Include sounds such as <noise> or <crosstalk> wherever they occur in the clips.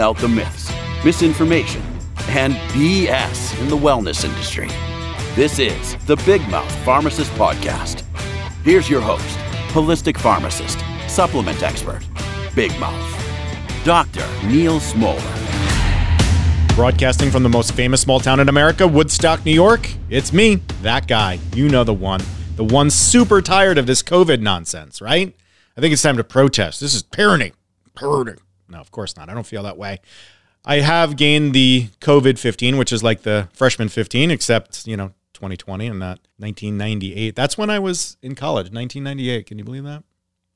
out the myths, misinformation, and BS in the wellness industry. This is the Big Mouth Pharmacist Podcast. Here's your host, holistic pharmacist, supplement expert, Big Mouth, Dr. Neal Smoller. Broadcasting from the most famous small town in America, Woodstock, New York, it's me, that guy. You know the one. The one super tired of this COVID nonsense, right? I think it's time to protest. This is parenting. Parenting. No, of course not. I don't feel that way. I have gained the COVID 15, which is like the freshman 15, except, you know, 2020 and not 1998. That's when I was in college, 1998. Can you believe that?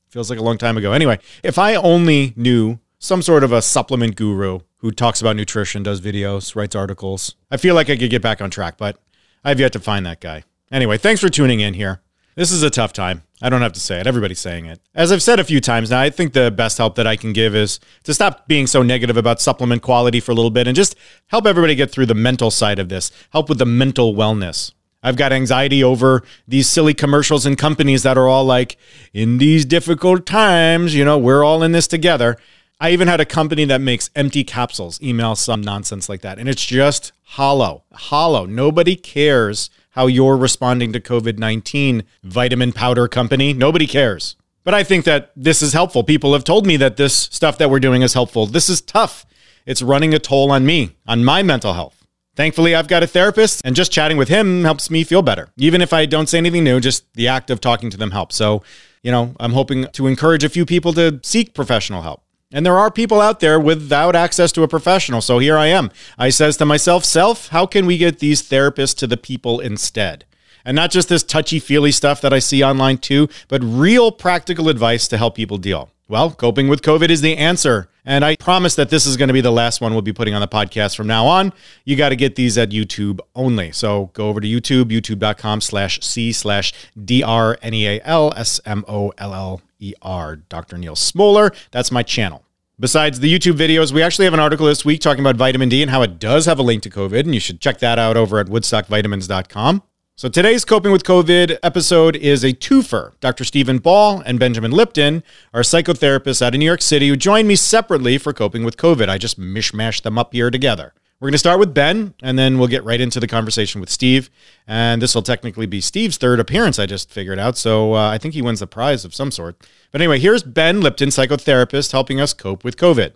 Feels like a long time ago. Anyway, if I only knew some sort of a supplement guru who talks about nutrition, does videos, writes articles, I feel like I could get back on track, but I've yet to find that guy. Anyway, thanks for tuning in here. This is a tough time. I don't have to say it. Everybody's saying it. As I've said a few times now, I think the best help that I can give is to stop being so negative about supplement quality for a little bit and just help everybody get through the mental side of this, help with the mental wellness. I've got anxiety over these silly commercials and companies that are all like, in these difficult times, you know, we're all in this together. I even had a company that makes empty capsules, email some nonsense like that. And it's just hollow, hollow. Nobody cares how you're responding to COVID 19 vitamin powder company. Nobody cares. But I think that this is helpful. People have told me that this stuff that we're doing is helpful. This is tough. It's running a toll on me, on my mental health. Thankfully, I've got a therapist, and just chatting with him helps me feel better. Even if I don't say anything new, just the act of talking to them helps. So, you know, I'm hoping to encourage a few people to seek professional help. And there are people out there without access to a professional. So here I am. I says to myself, self, how can we get these therapists to the people instead? And not just this touchy feely stuff that I see online too, but real practical advice to help people deal. Well, coping with COVID is the answer. And I promise that this is going to be the last one we'll be putting on the podcast from now on. You got to get these at YouTube only. So go over to YouTube, youtube.com slash C slash D R N E A L S M O L L E R, Dr. Neal Smoller. That's my channel. Besides the YouTube videos, we actually have an article this week talking about vitamin D and how it does have a link to COVID, and you should check that out over at woodstockvitamins.com. So today's Coping with COVID episode is a twofer. Dr. Steven Ball and Benjamin Lipton are psychotherapists out of New York City who joined me separately for Coping with COVID. I just mishmashed them up here together. We're going to start with Ben, and then we'll get right into the conversation with Steve. And this will technically be Steve's third appearance, I just figured out. So uh, I think he wins the prize of some sort. But anyway, here's Ben Lipton, psychotherapist, helping us cope with COVID.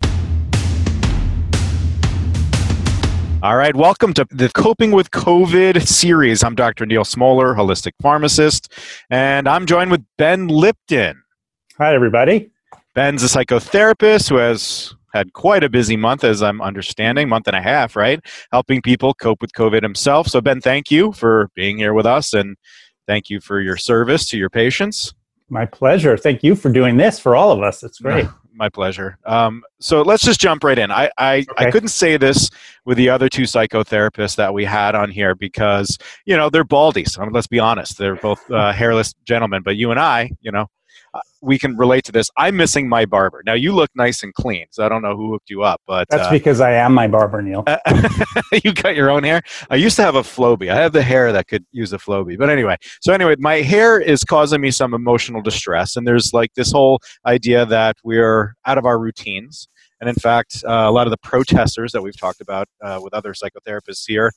All right, welcome to the Coping with COVID series. I'm Dr. Neal Smoller, holistic pharmacist, and I'm joined with Ben Lipton. Hi, everybody. Ben's a psychotherapist who has had quite a busy month, as I'm understanding, month and a half, right? Helping people cope with COVID himself. So, Ben, thank you for being here with us, and thank you for your service to your patients. My pleasure. Thank you for doing this for all of us. It's <laughs> great. my pleasure. Um, so let's just jump right in. I I, okay. I couldn't say this with the other two psychotherapists that we had on here because you know they're baldies. I mean, let's be honest; they're both uh, hairless gentlemen. But you and I, you know, we can relate to this. I'm missing my barber. Now you look nice and clean, so I don't know who hooked you up, but that's uh, because I am my barber, Neal. <laughs> you cut your own hair. I used to have a Flowbee. I have the hair that could use a Flowbee. But anyway, so anyway, my hair is causing me some emotional distress, and there's like this whole idea that we're out of our routines. And in fact, uh, a lot of the protesters that we've talked about uh, with other psychotherapists here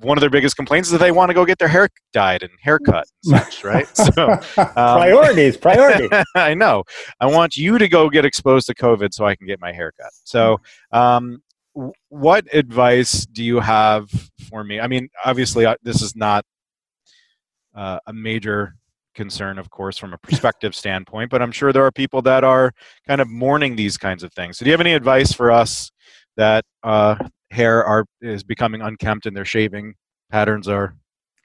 one of their biggest complaints is that they want to go get their hair dyed and haircut and such, <laughs> right? So um, priorities, priorities. <laughs> I know. I want you to go get exposed to COVID so I can get my haircut. So, um, what advice do you have for me? I mean, obviously, uh, this is not uh, a major concern, of course, from a <laughs> perspective standpoint, but I'm sure there are people that are kind of mourning these kinds of things. So, do you have any advice for us that uh, hair are is becoming unkempt and their shaving patterns are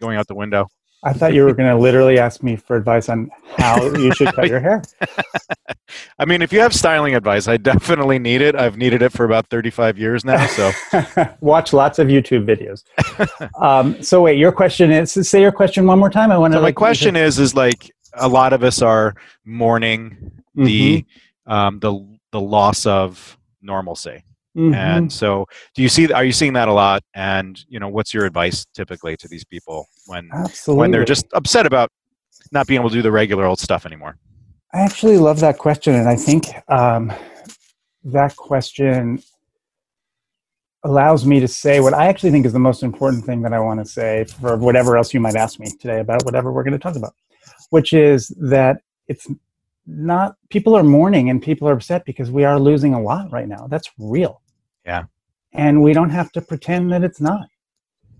going out the window. I thought you were going to literally ask me for advice on how you should cut your hair. <laughs> I mean, if you have styling advice, I definitely need it. I've needed it for about 35 years now. So <laughs> watch lots of YouTube videos. <laughs> Um, so wait, your question is say your question one more time. I want to. So my question is is like a lot of us are mourning the mm-hmm. um, the the loss of normalcy. Mm-hmm. And so, do you see? Are you seeing that a lot? And you know, what's your advice typically to these people when Absolutely. when they're just upset about not being able to do the regular old stuff anymore? I actually love that question, and I think um, that question allows me to say what I actually think is the most important thing that I want to say for whatever else you might ask me today about whatever we're going to talk about, which is that it's not people are mourning and people are upset because we are losing a lot right now. That's real. Yeah. And we don't have to pretend that it's not.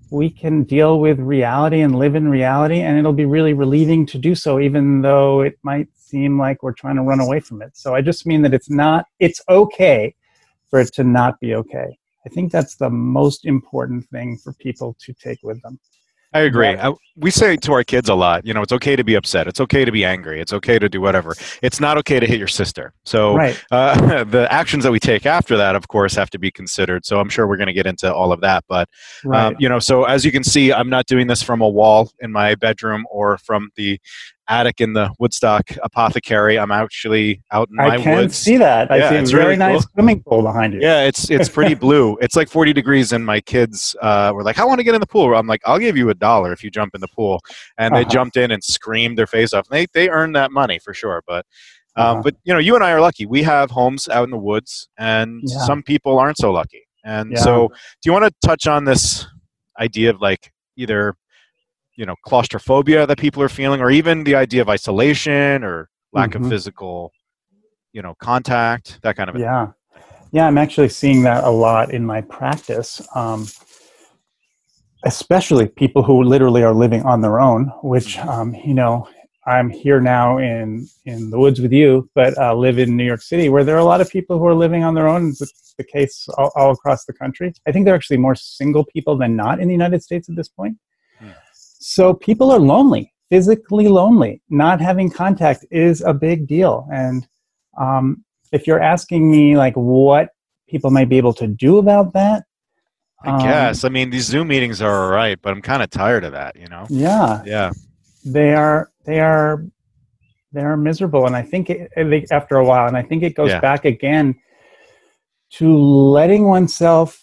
We can deal with reality and live in reality, and it'll be really relieving to do so, even though it might seem like we're trying to run away from it. So I just mean that it's not, it's okay for it to not be okay. I think that's the most important thing for people to take with them. I agree. I, we say to our kids a lot, you know, it's okay to be upset. It's okay to be angry. It's okay to do whatever. It's not okay to hit your sister. So right. <laughs> uh, the actions that we take after that, of course, have to be considered. So I'm sure we're going to get into all of that. But, um, right. um, you know, so as you can see, I'm not doing this from a wall in my bedroom or from the attic in the Woodstock Apothecary. I'm actually out in I my woods. I can see that. I yeah, see a very really nice cool. swimming pool behind you. Yeah, it's it's pretty <laughs> blue. It's like 40 degrees, and my kids uh, were like, "I want to get in the pool." I'm like, "I'll give you a dollar if you jump in the pool." And they Uh-huh. jumped in and screamed their face off. They they earned that money for sure. But um, Uh-huh. but you know, you and I are lucky. We have homes out in the woods, and Yeah. some people aren't so lucky. And Yeah. so, do you want to touch on this idea of like either you know claustrophobia that people are feeling or even the idea of isolation or lack Mhm. of physical you know contact that kind of Yeah. Yeah, I'm actually seeing that a lot in my practice. Um, especially people who literally are living on their own, which, um, you know, I'm here now in, in the woods with you, but uh, live in New York City where there are a lot of people who are living on their own. It's the case all, all across the country. I think there are actually more single people than not in the United States at this point. So people are lonely, physically lonely. Not having contact is a big deal. And um, if you're asking me like what people might be able to do about that I um, guess. I mean, these Zoom meetings are all right, but I'm kind of tired of that, you know? yeah Yeah. they are they are they are miserable and i think it, after a while and i think it goes Yeah. back again to letting oneself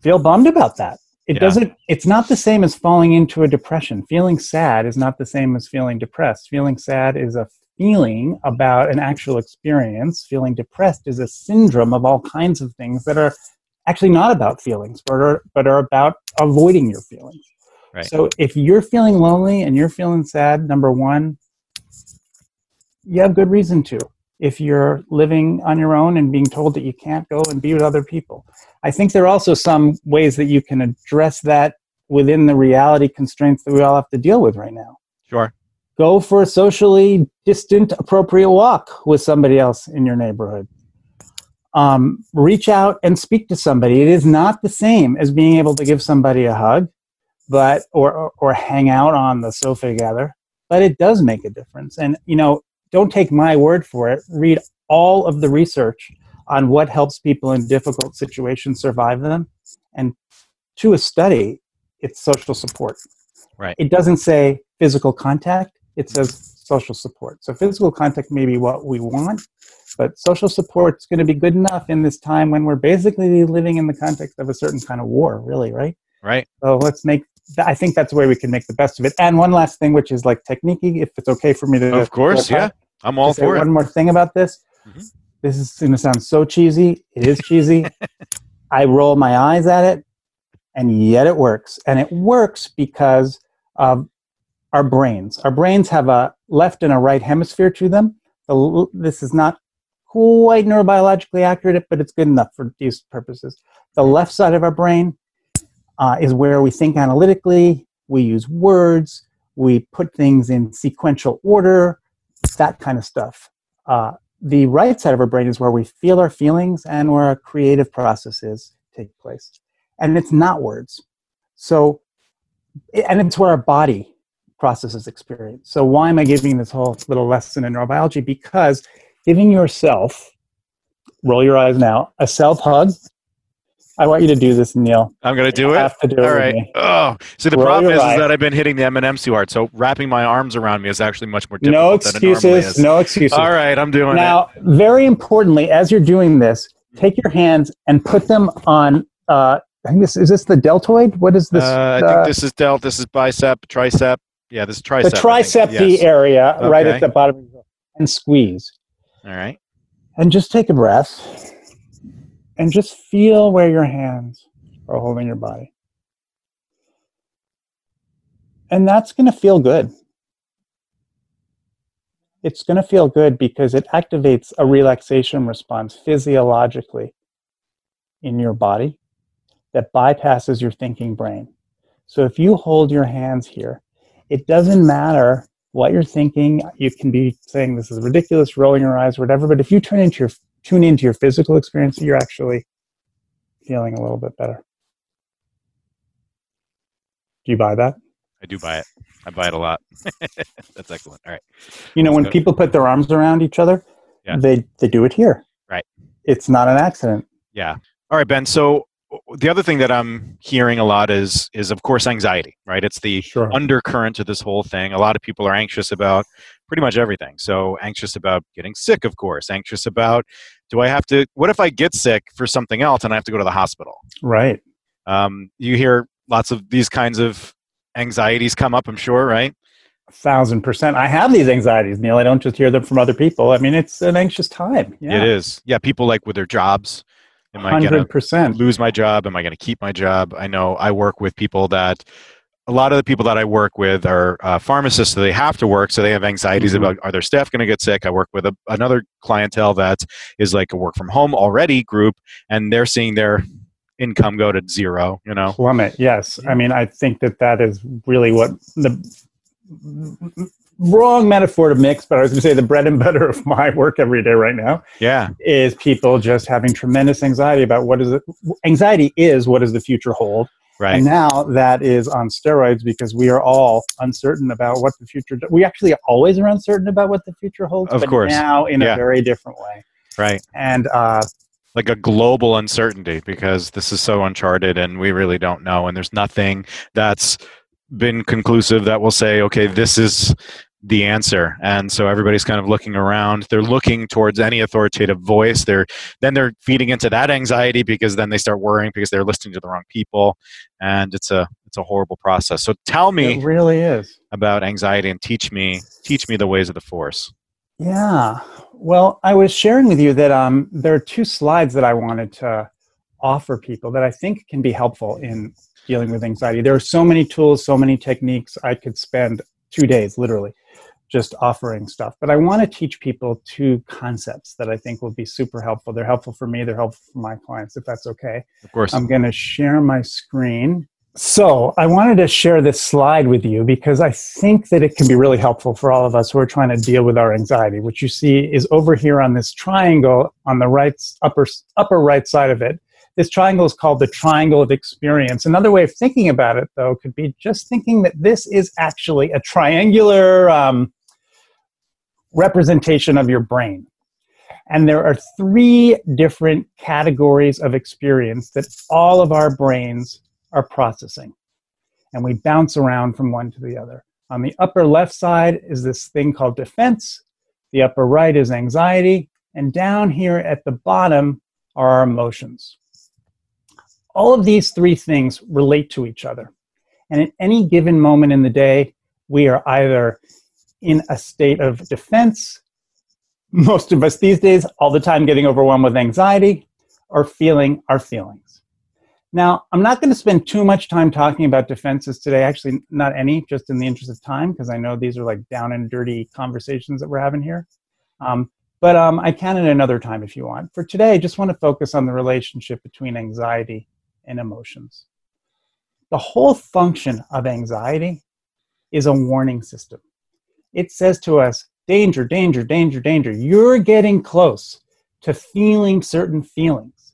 feel bummed about that it Yeah. doesn't it's not the same as falling into a depression. Feeling sad is not the same as feeling depressed. Feeling sad is a feeling about an actual experience. Feeling depressed is a syndrome of all kinds of things that are actually not about feelings but are but are about avoiding your feelings. Right. so if you're feeling lonely and you're feeling sad number one you have good reason to if you're living on your own and being told that you can't go and be with other people I think there are also some ways that you can address that within the reality constraints that we all have to deal with right now. Sure. Go for a socially distant, appropriate walk with somebody else in your neighborhood. Um, reach out and speak to somebody. It is not the same as being able to give somebody a hug, but or or, or hang out on the sofa together. But it does make a difference. And you know, don't take my word for it. Read all of the research on what helps people in difficult situations survive them. And to a study, it's social support. Right. It doesn't say physical contact, it says social support. So physical contact may be what we want, but social support is going to be good enough in this time when we're basically living in the context of a certain kind of war, really, right? Right. So let's make I think that's the way we can make the best of it. And one last thing, which is like technique, if it's okay for me to Of course. Yeah. I'm all for it. one more thing about this. Mhm. This is going to sound so cheesy. It is cheesy. <laughs> I roll my eyes at it, and yet it works. And it works because of our brains. Our brains have a left and a right hemisphere to them. The This is not quite neurobiologically accurate, but it's good enough for these purposes. The left side of our brain uh, is where we think analytically, we use words, we put things in sequential order, that kind of stuff. Uh, the right side of our brain is where we feel our feelings and where our creative processes take place. And it's not words. So, and it's where our body processes experience. So, why am I giving this whole little lesson in neurobiology? Because giving yourself, roll your eyes now, a self hug. I want you to do this, Neal. I'm gonna do You it. have to do it All with right. Oh, see, the Roll problem is, is that I've been hitting the M&M's too hard. So wrapping my arms around me is actually much more difficult No than it excuses. No excuses. All right, I'm doing it. Now, very importantly, as you're doing this, take your hands and put them on. Uh, I think this is this the deltoid. What is this? Uh, I uh, think this is delt. This is bicep, tricep. Yeah, this is tricep. the think. Yes. area, right at the bottom, and squeeze, All right. and just take a breath, and just feel where your hands are holding your body. And that's going to feel good. It's going to feel good because it activates a relaxation response physiologically in your body that bypasses your thinking brain. So if you hold your hands here, it doesn't matter what you're thinking. You can be saying this is ridiculous, rolling your eyes, whatever. But if you turn into your tune into your physical experience, you're actually feeling a little bit better. Do you buy that? I do buy it. I buy it a lot. <laughs> That's excellent. All right. You know, when people put their arms around each other, yeah. they they do it here. Right. It's not an accident. Yeah. All right, Ben. So uh, the other thing that I'm hearing a lot is is of course anxiety, right? It's the sure. undercurrent to this whole thing. A lot of people are anxious about pretty much everything. So anxious about getting sick, of course. Anxious about do I have to? What if I get sick for something else and I have to go to the hospital? Right. Um, you hear lots of these kinds of anxieties come up. I'm sure, right? A thousand percent. I have these anxieties, Neal. I don't just hear them from other people. I mean, it's an anxious time. Yeah. It is. Yeah, people like with their jobs Am I going to lose my job? Am I going to keep my job? I know I work with people that a lot of the people that I work with are uh, pharmacists, so they have to work, so they have anxieties mm-hmm. about are their staff going to get sick. I work with a, another clientele that is like a work from home already group, and they're seeing their income go to zero. You know, plummet. Yes, I mean I think that that is really what the wrong metaphor to mix, but I was going to say the bread and <laughs> butter of my work every day right now. Yeah, is people just having tremendous anxiety about what is it. Anxiety is what does the future hold. Right. And now that is on steroids because we are all uncertain about what the future. We actually always are uncertain about what the future holds. Of but course. Now in yeah. a very different way. Right. And uh, like a global uncertainty because this is so uncharted and we really don't know and there's nothing that's been conclusive that will say, okay, this is the answer. And so everybody's kind of looking around. They're looking towards any authoritative voice. They're then they're feeding into that anxiety because then they start worrying because they're listening to the wrong people. And it's a it's a horrible process. So tell me it really is. about anxiety and teach me teach me the ways of the force. Yeah. Well i was sharing with you that um there are two slides that i wanted to offer people that i think can be helpful in dealing with anxiety. There are so many tools, so many techniques. I could spend two days literally just offering stuff. But I want to teach people two concepts that I think will be super helpful. They're helpful for me, they're helpful for my clients, if that's okay. Of course. I'm going to share my screen. So I wanted to share this slide with you because I think that it can be really helpful for all of us who are trying to deal with our anxiety. What you see is over here on this triangle on the right upper upper right side of it this triangle is called the triangle of experience. Another way of thinking about it, though, could be just thinking that this is actually a triangular um, representation of your brain. And there are three different categories of experience that all of our brains are processing. And we bounce around from one to the other. On the upper left side is this thing called defense, the upper right is anxiety, and down here at the bottom are our emotions. All of these three things relate to each other. And at any given moment in the day, we are either in a state of defense, most of us these days, all the time getting overwhelmed with anxiety, or feeling our feelings. Now, I'm not going to spend too much time talking about defenses today, actually, not any, just in the interest of time, because I know these are like down and dirty conversations that we're having here. Um, but um, I can at another time if you want. For today, I just want to focus on the relationship between anxiety and emotions. The whole function of anxiety is a warning system. It says to us, danger, danger, danger, danger. You're getting close to feeling certain feelings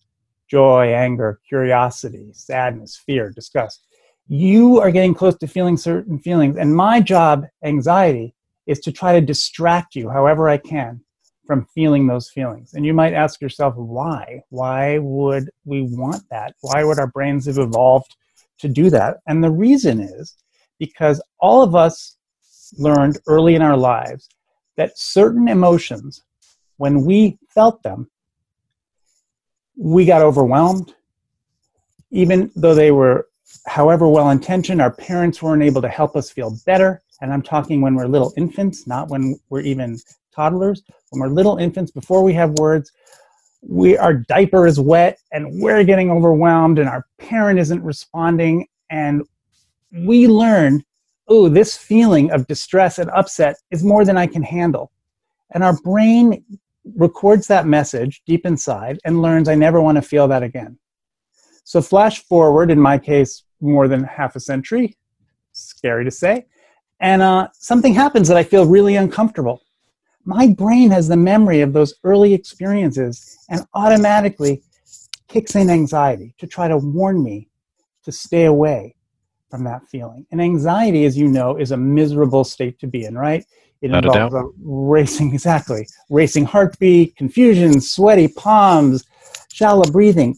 joy, anger, curiosity, sadness, fear, disgust. You are getting close to feeling certain feelings. And my job, anxiety, is to try to distract you however I can from feeling those feelings. And you might ask yourself, why? Why would we want that? Why would our brains have evolved to do that? And the reason is because all of us learned early in our lives that certain emotions, when we felt them, we got overwhelmed. Even though they were, however well intentioned, our parents weren't able to help us feel better. And I'm talking when we're little infants, not when we're even toddlers, when we're little infants, before we have words, we our diaper is wet and we're getting overwhelmed and our parent isn't responding and we learn oh this feeling of distress and upset is more than i can handle. And our brain records that message deep inside and learns i never want to feel that again. So flash forward in my case more than half a century scary to say and uh, something happens that i feel really uncomfortable. My brain has the memory of those early experiences and automatically kicks in anxiety to try to warn me to stay away from that feeling. And anxiety, as you know, is a miserable state to be in, right? It Not involves a, a racing, <laughs> exactly, racing heartbeat, confusion, sweaty palms, shallow breathing.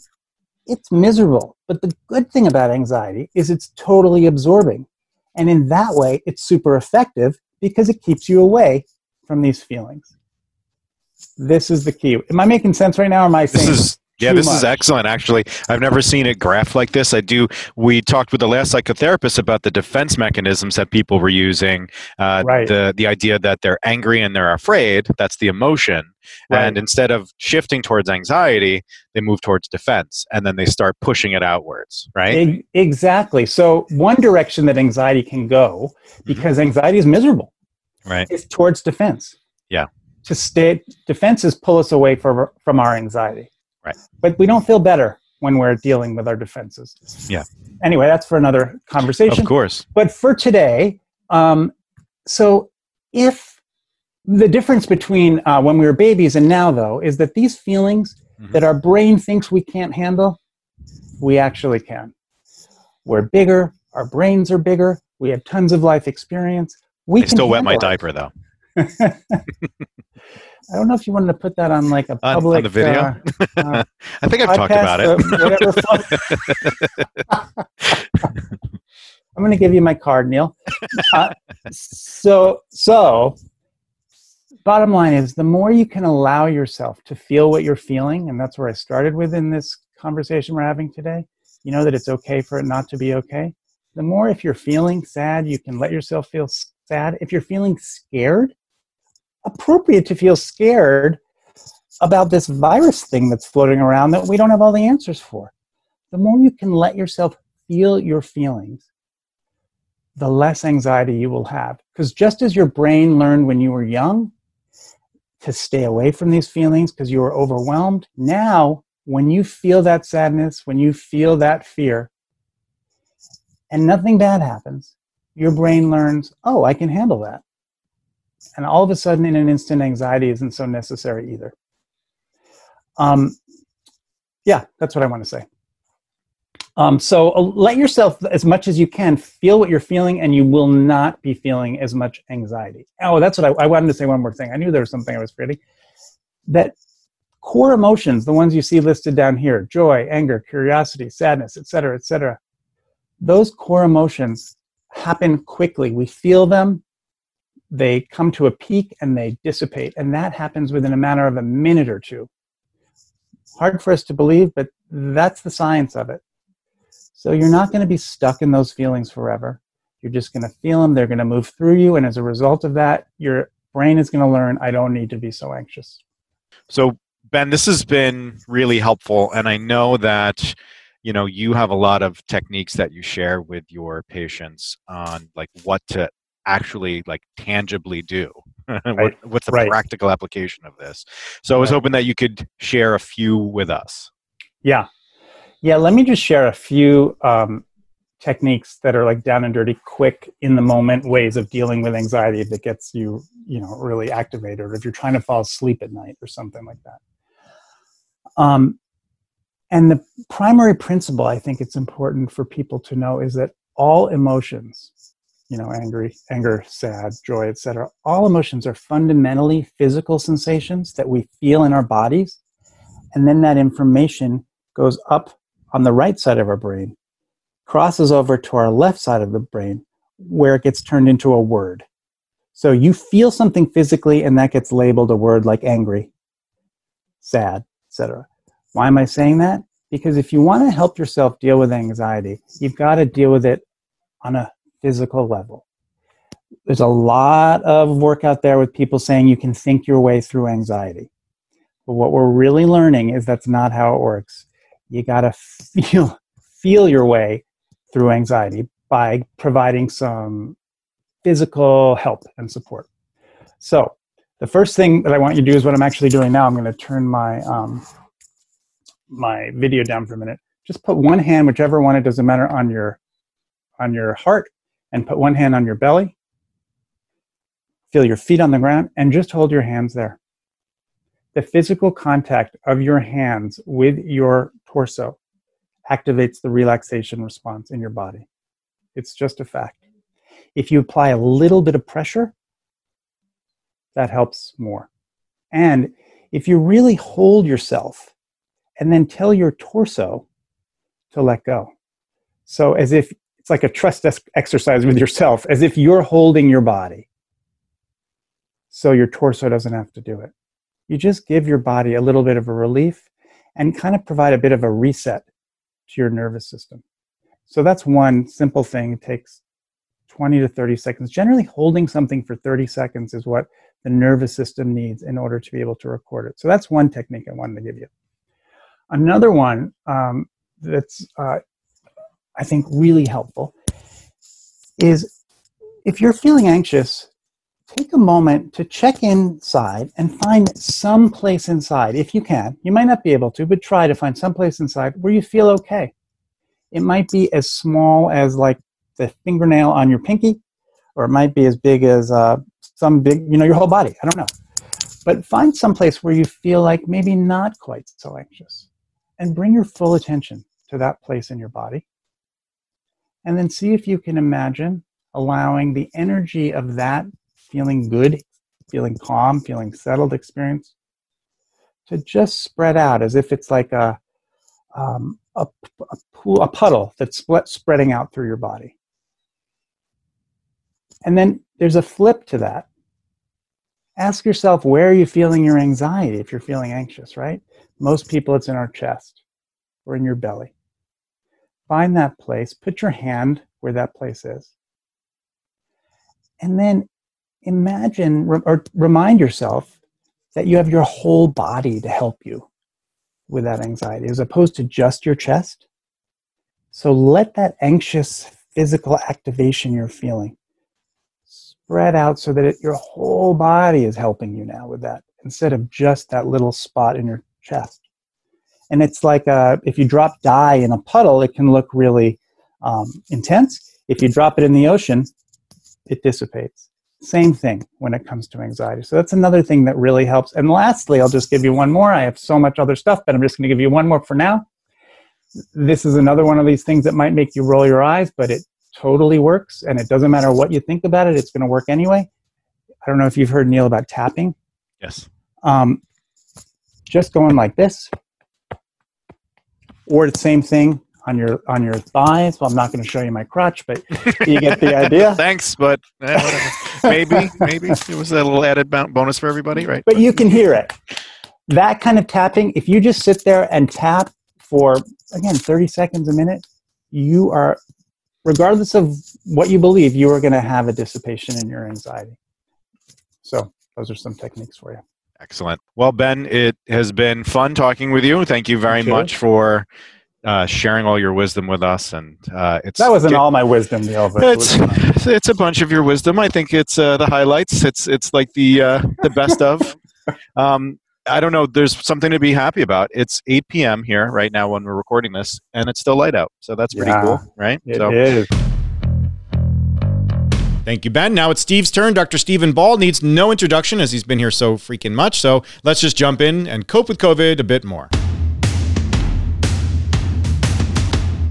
It's miserable. But the good thing about anxiety is it's totally absorbing. And in that way, it's super effective because it keeps you away from these feelings. This is the key. Am I making sense right now? Or am I saying this is yeah, this much? is excellent. Actually, I've never seen it graph like this. I do. We talked with the last psychotherapist about the defense mechanisms that people were using. Uh, Right. The the idea that they're angry and they're afraid. That's the emotion. Right. And instead of shifting towards anxiety, they move towards defense, and then they start pushing it outwards. Right. Exactly. So one direction that anxiety can go, Mm-hmm. because anxiety is miserable, right. is towards defense. Yeah. To stay defenses pull us away from from our anxiety. Right. But we don't feel better when we're dealing with our defenses. Yeah. Anyway, that's for another conversation. Of course. But for today, um, so if the difference between uh, when we were babies and now, though, is that these feelings Mhm. that our brain thinks we can't handle, we actually can. We're bigger, our brains are bigger, we have tons of life experience. We I still wet my handle it. diaper though. <laughs> <laughs> I don't know if you wanted to put that on like a On- on public the video? uh, <laughs> uh, I think I've talked about it. <laughs> I'm going to give you my card, Neal. Uh, so, so, bottom line is, the more you can allow yourself to feel what you're feeling, and that's where I started with in this conversation we're having today. You know that it's okay for it not to be okay. The more, if you're feeling sad, you can let yourself feel sad. If you're feeling scared, appropriate to feel scared about this virus thing that's floating around that we don't have all the answers for. The more you can let yourself feel your feelings, the less anxiety you will have. Because just as your brain learned when you were young to stay away from these feelings because you were overwhelmed, now when you feel that sadness, when you feel that fear, and nothing bad happens, your brain learns, oh, I can handle that. And all of a sudden, in an instant, anxiety isn't so necessary either. Um, yeah, that's what I want to say. Um, so uh, let yourself, as much as you can, feel what you're feeling, and you will not be feeling as much anxiety. Oh, that's what I, I wanted to say. One more thing. I knew there was something I was forgetting. That core emotions, the ones you see listed down here, joy, anger, curiosity, sadness, etc., etc. Those core emotions happen quickly. We feel them, they come to a peak, and they dissipate, and that happens within a matter of a minute or two hard for us to believe, but that's the science of it. So you're not going to be stuck in those feelings forever. You're just going to feel them, they're going to move through you, and as a result of that, your brain is going to learn I don't need to be so anxious. So Ben, this has been really helpful, and I know that you know you have a lot of techniques that you share with your patients on like what to actually like tangibly do. <laughs> What, what's the Right. practical application of this? So I was hoping that you could share a few with us. Yeah. Yeah, let me just share a few um, techniques that are like down and dirty, quick, in the moment ways of dealing with anxiety that gets you, you know, really activated, or if you're trying to fall asleep at night or something like that. Um, and the primary principle I think it's important for people to know is that all emotions, you know, angry, anger, sad, joy, etc., all emotions are fundamentally physical sensations that we feel in our bodies. And then that information goes up on the right side of our brain, crosses over to our left side of the brain, where it gets turned into a word. So you feel something physically, and that gets labeled a word like angry, sad, etc. Why am I saying that? Because if you want to help yourself deal with anxiety, you've got to deal with it on a physical level. There's a lot of work out there with people saying you can think your way through anxiety. But what we're really learning is that's not how it works. You got to feel feel your way through anxiety by providing some physical help and support. So, the first thing that I want you to do is what I'm actually doing now. I'm going to turn my um, my video down for a minute. Just put one hand, whichever one it doesn't matter, on your on your heart, and put one hand on your belly. Feel your feet on the ground, and just hold your hands there. The physical contact of your hands with your torso activates the relaxation response in your body. It's just a fact. If you apply a little bit of pressure, that helps more. And if you really hold yourself and then tell your torso to let go. So, as if it's like a trust exercise with yourself, as if you're holding your body. So your torso doesn't have to do it. You just give your body a little bit of a relief and kind of provide a bit of a reset to your nervous system. So that's one simple thing. It takes 20 to 30 seconds. Generally, holding something for 30 seconds is what the nervous system needs in order to be able to record it. So that's one technique I wanted to give you. Another one um, that's, uh, I think, really helpful is if you're feeling anxious, take a moment to check inside and find some place inside, if you can. You might not be able to, but try to find some place inside where you feel okay. It might be as small as like the fingernail on your pinky, or it might be as big as uh, some big, you know, your whole body. I don't know. But find some place where you feel like maybe not quite so anxious and bring your full attention to that place in your body. And then see if you can imagine allowing the energy of that feeling good, feeling calm, feeling settled experience to just spread out as if it's like a, um, a, a, pool, a puddle that's split, spreading out through your body. And then there's a flip to that. Ask yourself, where are you feeling your anxiety if you're feeling anxious, right? Most people, it's in our chest or in your belly. Find that place, put your hand where that place is. And then imagine or remind yourself that you have your whole body to help you with that anxiety as opposed to just your chest. So let that anxious physical activation you're feeling spread out so that it, your whole body is helping you now with that instead of just that little spot in your chest. And it's like uh, if you drop dye in a puddle, it can look really um, intense. If you drop it in the ocean, it dissipates. Same thing when it comes to anxiety. So that's another thing that really helps. And lastly, I'll just give you one more. I have so much other stuff, but I'm just going to give you one more for now. This is another one of these things that might make you roll your eyes, but it totally works. And it doesn't matter what you think about it, it's going to work anyway. I don't know if you've heard Neal about tapping. Yes. Um, just going like this, or the same thing on your on your thighs. Well, I'm not going to show you my crotch, but you get the idea. <laughs> Thanks, but eh, maybe maybe it was a little added bonus for everybody, right? But you can hear it. That kind of tapping. If you just sit there and tap for again 30 seconds a minute, you are, regardless of what you believe, you are going to have a dissipation in your anxiety. So those are some techniques for you. Excellent. Well, Ben, it has been fun talking with you. Thank you very much for uh, sharing all your wisdom with us. And uh, it's that wasn't all my wisdom, Neal. It's it <laughs> it's a bunch of your wisdom. I think it's uh, the highlights. It's it's like the uh, the best of. <laughs> Um, I don't know. There's something to be happy about. It's 8 p.m. here right now when we're recording this, and it's still light out. So that's pretty yeah, cool, right? It so. is. Thank you, Ben. Now it's Steve's turn. Dr. Steven Ball needs no introduction as he's been here so freaking much. So let's just jump in and cope with COVID a bit more.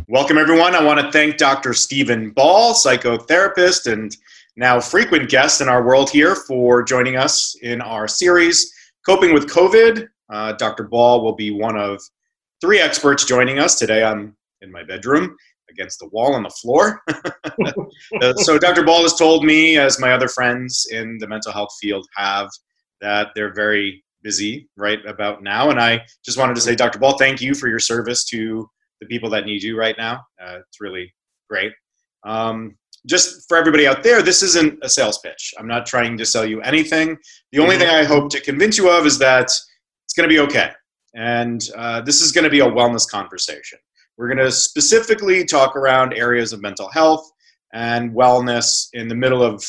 Welcome, everyone. I want to thank Dr. Steven Ball, psychotherapist and now frequent guest in our world here, for joining us in our series, Coping with COVID. Uh, Dr. Ball will be one of three experts joining us. Today I'm in my bedroom against the wall on the floor. <laughs> uh, so, Dr. Ball has told me, as my other friends in the mental health field have, that they're very busy right about now. And I just wanted to say, Dr. Ball, thank you for your service to the people that need you right now. Uh, it's really great. Um, just for everybody out there, this isn't a sales pitch. I'm not trying to sell you anything. The only mm-hmm. thing I hope to convince you of is that it's going to be okay. And uh, this is going to be a wellness conversation. We're going to specifically talk around areas of mental health and wellness in the middle of,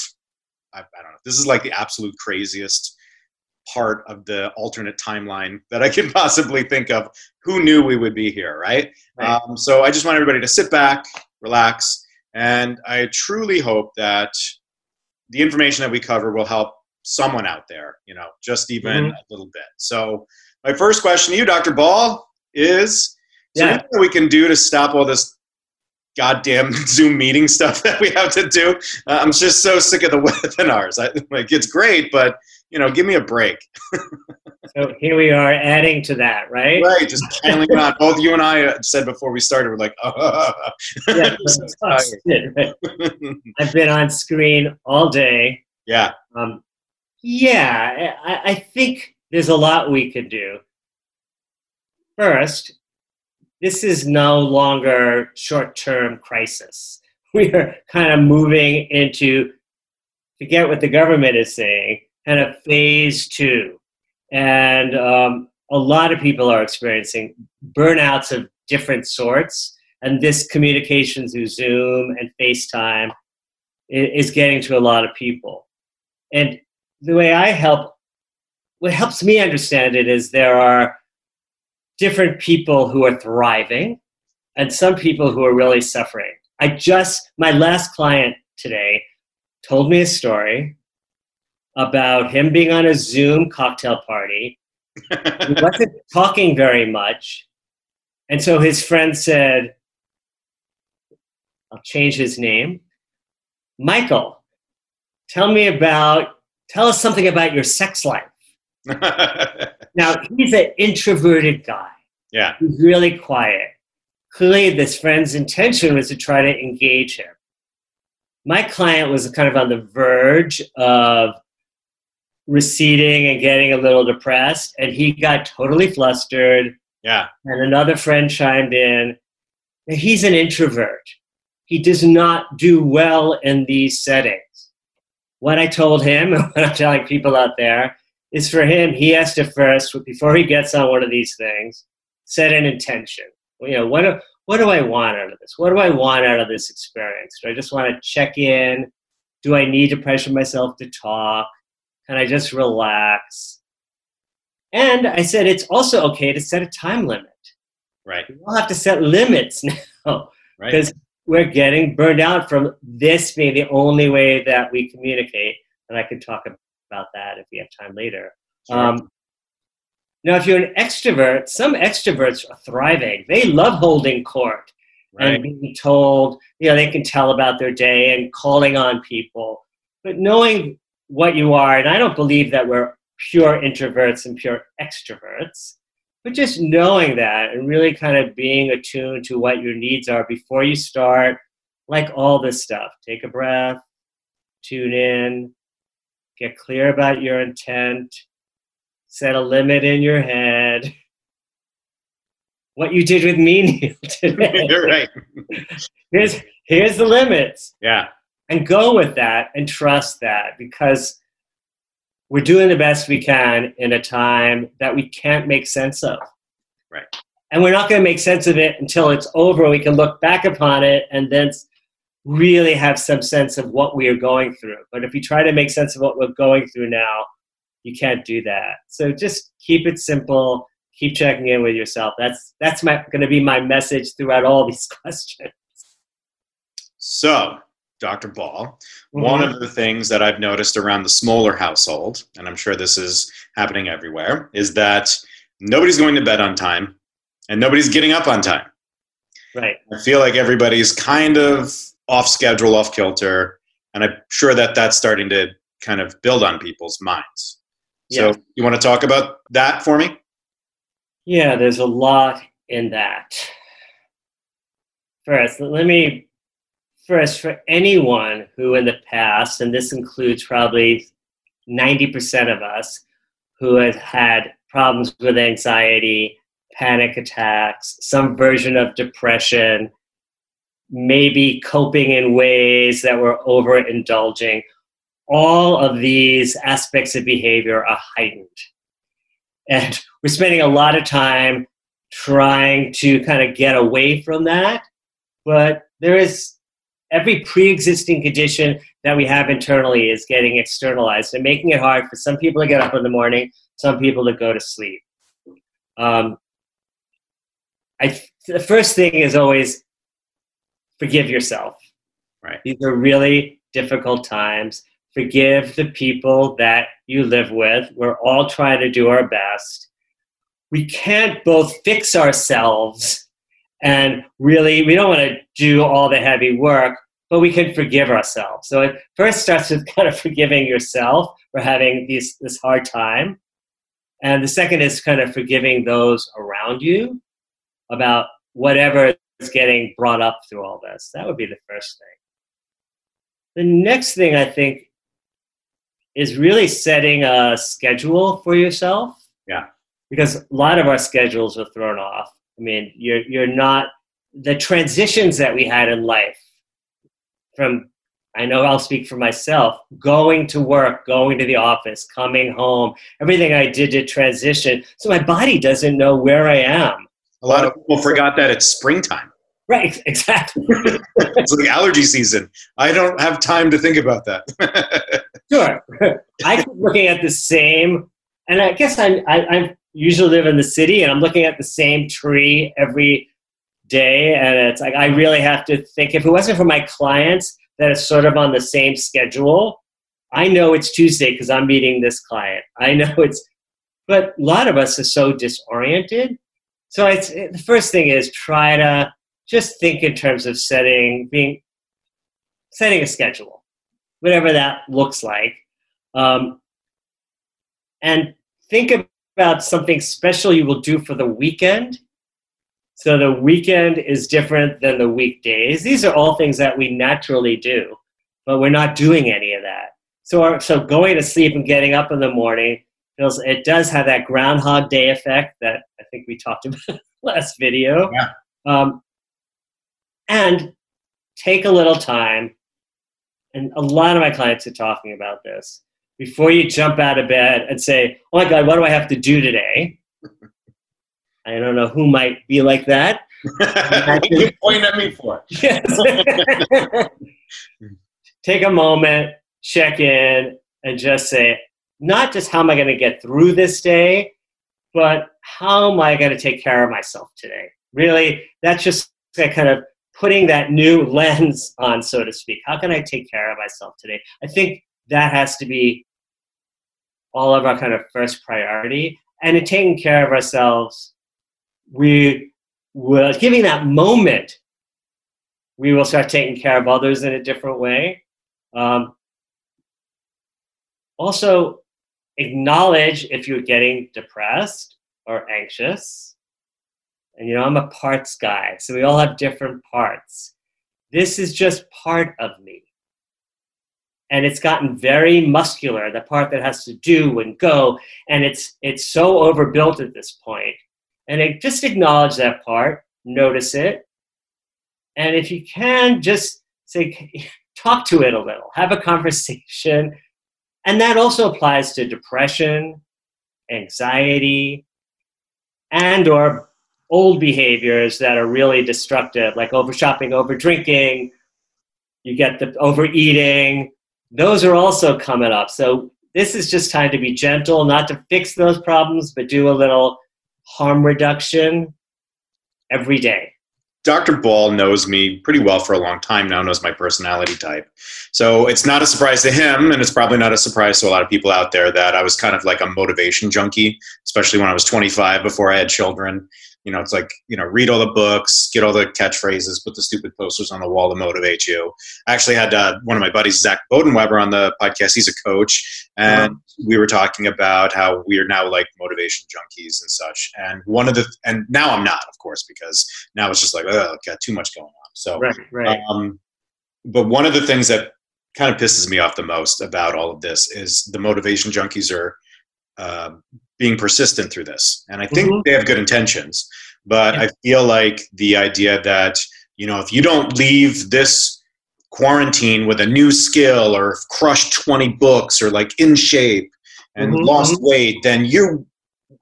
I, I don't know, this is like the absolute craziest part of the alternate timeline that I can <laughs> possibly think of. Who knew we would be here, right? right. Um, so I just want everybody to sit back, relax, and I truly hope that the information that we cover will help someone out there, you know, just even mm-hmm. a little bit. So my first question to you, Dr. Ball, is so yeah. we can do to stop all this goddamn <laughs> Zoom meeting stuff that we have to do. Uh, I'm just so sick of the <laughs> webinars. I, like it's great, but you know, give me a break. <laughs> so here we are adding to that, right? Right, just piling on. Both you and I uh, said before we started, we're like, oh, yeah, so right? I've been on screen all day. Yeah. Um, yeah, I, I think there's a lot we could do. First, this is no longer short-term crisis. <laughs> We are kind of moving into, forget what the government is saying, kind of phase two. And um, a lot of people are experiencing burnouts of different sorts. And this communication through Zoom and FaceTime is getting to a lot of people. And the way I help, what helps me understand it is there are different people who are thriving and some people who are really suffering. I just, my last client today told me a story about him being on a Zoom cocktail party. he <laughs> wasn't talking very much. And so his friend said, I'll change his name. Michael, tell me about, tell us something about your sex life. <laughs> now, he's an introverted guy. Yeah. He's really quiet. Clearly, this friend's intention was to try to engage him. My client was kind of on the verge of receding and getting a little depressed, and he got totally flustered. Yeah. And another friend chimed in. He's an introvert. He does not do well in these settings. What I told him, and <laughs> what I'm telling people out there, is for him, he has to first, before he gets on one of these things, set an intention. You know, what do, what do I want out of this? What do I want out of this experience? Do I just want to check in? Do I need to pressure myself to talk? Can I just relax. And I said it's also okay to set a time limit. Right. We'll have to set limits <laughs> now because we're getting burned out from this being the only way that we communicate. And I can talk about that if we have time later. Sure. Um, now, if you're an extrovert, some extroverts are thriving. They love holding court right. and being told, you know, they can tell about their day and calling on people. But knowing what you are. And I don't believe that we're pure introverts and pure extroverts, but just knowing that and really kind of being attuned to what your needs are before you start, like all this stuff. Take a breath, tune in, get clear about your intent, set a limit in your head. What you did with me, <laughs> Neal, today. <laughs> You're right. here's here's the limits. Yeah and go with that and trust that because we're doing the best we can in a time that we can't make sense of. Right. And we're not going to make sense of it until it's over. We can look back upon it and then really have some sense of what we are going through. But if you try to make sense of what we're going through now, you can't do that. So just keep it simple. Keep checking in with yourself. That's that's my going to be my message throughout all <laughs> these questions. So Dr. Ball, mm-hmm. one of the things that I've noticed around the Smoller household, and I'm sure this is happening everywhere, is that nobody's going to bed on time and nobody's getting up on time. Right. I feel like everybody's kind of off schedule, off kilter, and I'm sure that that's starting to kind of build on people's minds. Yeah. So, you want to talk about that for me? Yeah, there's a lot in that. First, let me first, for anyone who in the past, and this includes probably 90% of us, who have had problems with anxiety, panic attacks, some version of depression, maybe coping in ways that were overindulging, all of these aspects of behavior are heightened. And we're spending a lot of time trying to kind of get away from that. But there is every pre existing condition that we have internally is getting externalized and making it hard for some people to get up in the morning, some people to go to sleep. Um, I, the first thing is always forgive yourself. Right. These are really difficult times. Forgive the people that you live with. We're all trying to do our best. We can't both fix ourselves and really, we don't want to do all the heavy work, but we can forgive ourselves. So it first starts with <laughs> kind of forgiving yourself for having these, this hard time. And the second is kind of forgiving those around you about whatever getting brought up through all this. That would be the first thing. The next thing I think is really setting a schedule for yourself. Yeah. Because a lot of our schedules are thrown off. I mean, you're you're not the transitions that we had in life from I know I'll speak for myself, going to work, going to the office, coming home, everything I did to transition. So my body doesn't know where I am. A lot of people forgot that it's springtime. Right, <laughs> exactly. it's like allergy season. I don't have time to think about that. <laughs> sure. I keep looking at the same, and I guess I, I, I usually live in the city, and I'm looking at the same tree every day, and it's like I really have to think. If it wasn't for my clients that are sort of on the same schedule, I know it's Tuesday because I'm meeting this client. I know it's, but a lot of us are so disoriented. So it's the first thing is try to just think in terms of setting being setting a schedule, whatever that looks like, um, and think about something special you will do for the weekend. So the weekend is different than the weekdays. These are all things that we naturally do, but we're not doing any of that. So, our, so going to sleep and getting up in the morning feels it does have that Groundhog Day effect that I think we talked <laughs> about last video. Yeah. Um, and take a little time. And a lot of my clients are talking about this. Before you jump out of bed and say oh my god what do i have to do today? <laughs> I don't know who might be like that. <laughs> You point at me for? yes. <laughs> take a moment check in and just say not just how am i going to get through this day but how am i going to take care of myself today? Really that's just a kind of putting that new <laughs> lens on, so to speak. How can I take care of myself today? I think that has to be all of our kind of first priority. And in taking care of ourselves, we will, giving that moment, we will start taking care of others in a different way. Um, also, acknowledge if you're getting depressed or anxious and you know, I'm a parts guy, so we all have different parts. This is just part of me. And it's gotten very muscular, the part that has to do and go, and it's it's so overbuilt at this point. And it, just acknowledge that part, notice it, and if you can, just say, talk to it a little, have a conversation, and that also applies to depression, anxiety, and or old behaviors that are really destructive, like over shopping, over drinking, you get the overeating. Those are also coming up. So this is just time to be gentle, not to fix those problems, but do a little harm reduction every day. Dr. Ball knows me pretty well for a long time now, knows my personality type. So it's not a surprise to him, and it's probably not a surprise to a lot of people out there that I was kind of like a motivation junkie, especially when I was 25 before I had children. You know, it's like, you know, read all the books, get all the catchphrases, put the stupid posters on the wall to motivate you. I actually had uh, one of my buddies, Zach Bodenweber, on the podcast. He's a coach, and uh-huh. we were talking about how we are now like motivation junkies and such. And one of the, and now I'm not, of course, because now it's just like, oh, got too much going on. So, right, right. Um, but one of the things that kind of pisses me off the most about all of this is the motivation junkies are uh, being persistent through this. And I think mm-hmm. they have good intentions, but yeah. I feel like the idea that, you know, if you don't leave this quarantine with a new skill or crushed 20 books or like in shape and mm-hmm. lost mm-hmm. weight, then you're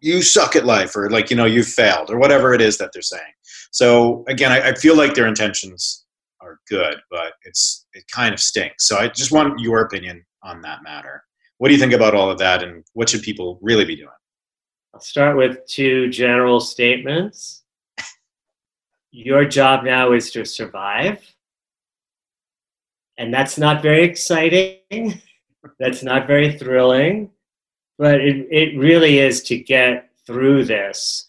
you suck at life or like you know you've failed or whatever it is that they're saying so again I, I feel like their intentions are good but it's it kind of stinks so i just want your opinion on that matter what do you think about all of that and what should people really be doing I'll start with two general statements. Your job now is to survive. And that's not very exciting. <laughs> that's not very thrilling. But it, it really is to get through this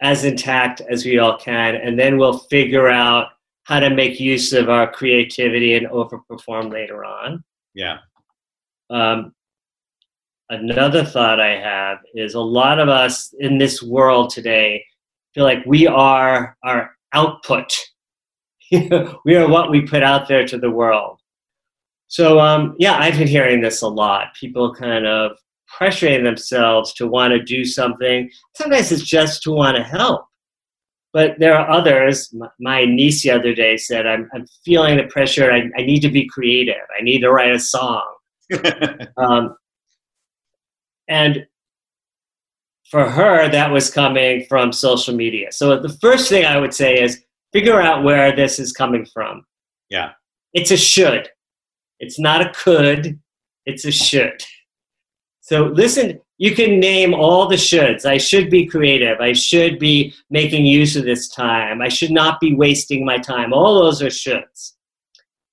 as intact as we all can. And then we'll figure out how to make use of our creativity and overperform later on. yeah Um, another thought I have is a lot of us in this world today feel like we are our output. <laughs> we are what we put out there to the world. So, um, yeah, I've been hearing this a lot. People kind of pressuring themselves to want to do something. Sometimes it's just to want to help. But there are others. My- niece the other day said, I'm, I'm feeling the pressure. I, I need to be creative. I need to write a song. <laughs> Um, and for her, that was coming from social media. So the first thing I would say is figure out where this is coming from. Yeah. It's a should. It's not a could. It's a should. So listen, you can name all the shoulds. I should be creative. I should be making use of this time. I should not be wasting my time. All those are shoulds.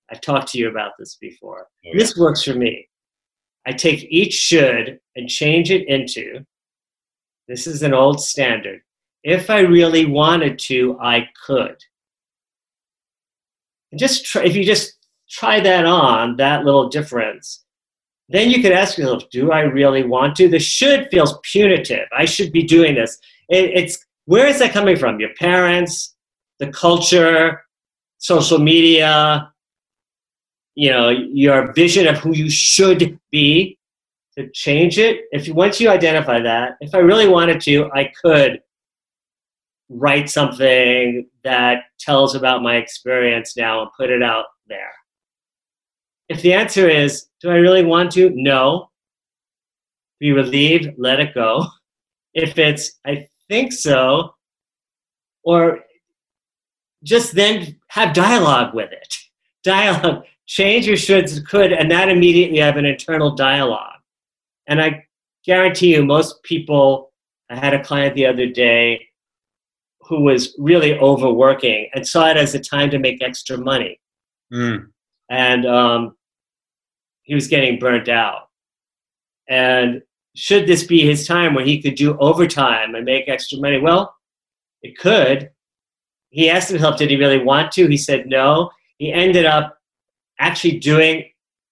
I've talked to you about this before. Oh, This works for me. I take each should and change it into this is an old standard. If I really wanted to, I could. And just try, if you just try that on, that little difference, then you could ask yourself, do I really want to? The should feels punitive. I should be doing this. It, it's where is that coming from? Your parents, the culture, social media, you know, your vision of who you should be. To change it, if once you identify that, if I really wanted to, I could write something that tells about my experience now and put it out there. If the answer is, do I really want to? No. Be relieved, let it go. <laughs> If it's, I think so, or just then have dialogue with it. <laughs> Dialogue, change your shoulds could, and that immediately have an internal dialogue. And I guarantee you, most people, I had a client the other day who was really overworking and saw it as a time to make extra money Mm, and um, he was getting burnt out. And should this be his time where he could do overtime and make extra money? Well, it could. He asked himself, did he really want to? He said no. He ended up actually doing,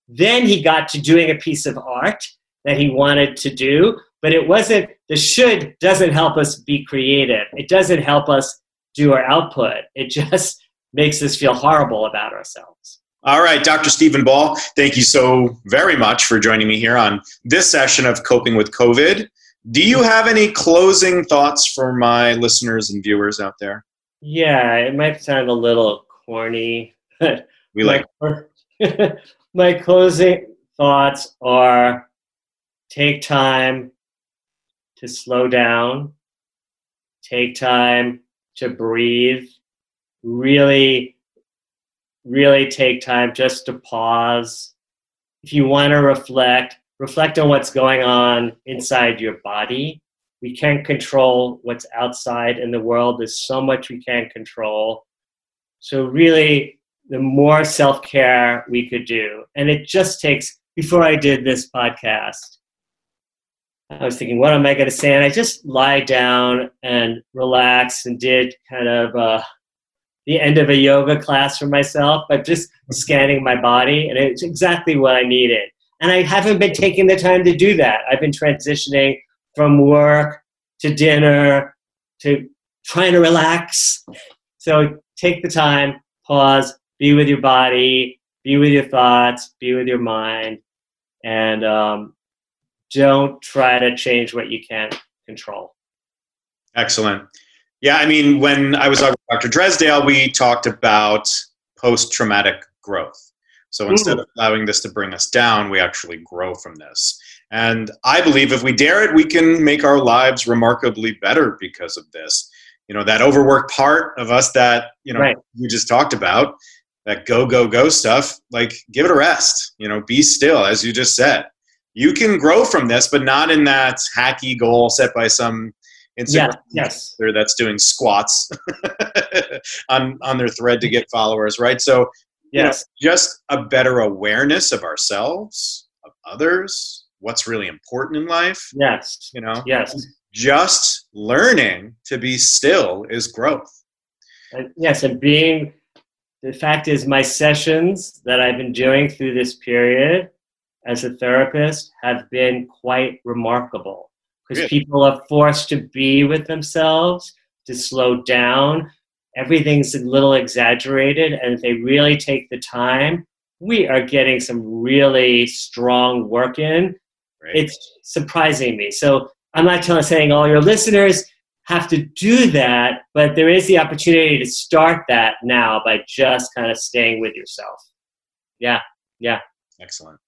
then he got to doing a piece of art that he wanted to do, but it wasn't, the should doesn't help us be creative. It doesn't help us do our output. It just <laughs> makes us feel horrible about ourselves. All right, Dr. Steven Ball, thank you so very much for joining me here on this session of Coping with COVID. Do you have any closing thoughts for my listeners and viewers out there? Yeah, it might sound a little corny, but <laughs> We like my, <laughs> my closing thoughts are take time to slow down, take time to breathe, really, really take time just to pause. If you want to reflect, reflect on what's going on inside your body. We can't control what's outside in the world. There's so much we can't control. So, really, the more self care we could do. And it just takes, before I did this podcast, I was thinking, what am I going to say? And I just lie down and relax and did kind of uh, the end of a yoga class for myself, but just scanning my body. And it's exactly what I needed. And I haven't been taking the time to do that. I've been transitioning from work to dinner to trying to relax. So take the time, pause, be with your body, be with your thoughts, be with your mind, and um, don't try to change what you can't control. Excellent. Yeah, I mean, when I was with Dr. Dresdale, we talked about post traumatic growth. So instead of allowing this to bring us down, we actually grow from this. And I believe if we dare it, we can make our lives remarkably better because of this. You know, that overworked part of us that, you know, Right. we just talked about, that go, go, go stuff, like give it a rest. You know, be still, as you just said. You can grow from this, but not in that hacky goal set by some Instagram Yes, yes. that's doing squats <laughs> on on their thread to get followers, right? So you know, Yes. just a better awareness of ourselves, of others, what's really important in life, Yes. you know. Yes. Just learning to be still is growth. And yes, and being the fact is my sessions that I've been doing through this period as a therapist have been quite remarkable because people are forced to be with themselves, to slow down. Everything's a little exaggerated, and if they really take the time, we are getting some really strong work in Right? it's surprising me. So I'm not telling, saying all your listeners have to do that, but there is the opportunity to start that now by just kind of staying with yourself. Yeah, yeah. Excellent.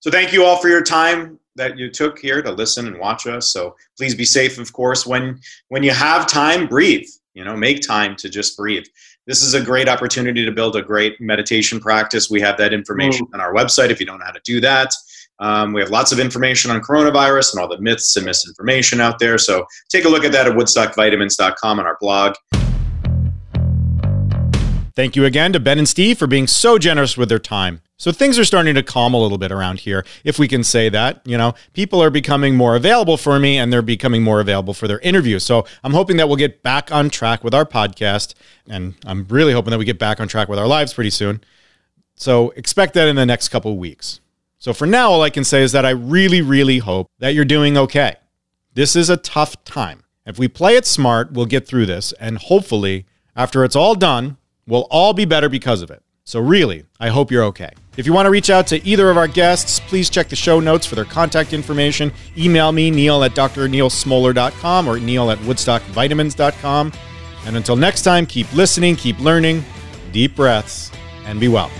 So thank you all for your time that you took here to listen and watch us. So please be safe, of course. When when you have time, breathe. You know, make time to just breathe. This is a great opportunity to build a great meditation practice. We have that information on our website if you don't know how to do that. Um, we have lots of information on coronavirus and all the myths and misinformation out there. So take a look at that at woodstockvitamins.com on our blog. Thank you again to Ben and Steve for being so generous with their time. So things are starting to calm a little bit around here, if we can say that. You know, people are becoming more available for me and they're becoming more available for their interviews. So I'm hoping that we'll get back on track with our podcast. And I'm really hoping that we get back on track with our lives pretty soon. So expect that in the next couple weeks. So for now, all I can say is that I really, really hope that you're doing okay. This is a tough time. If we play it smart, we'll get through this. And hopefully, after it's all done, we'll all be better because of it. So, really, I hope you're okay. If you want to reach out to either of our guests, please check the show notes for their contact information. Email me, neal at drnealsmoller.com or neal at woodstockvitamins.com. And until next time, keep listening, keep learning, deep breaths, and be well.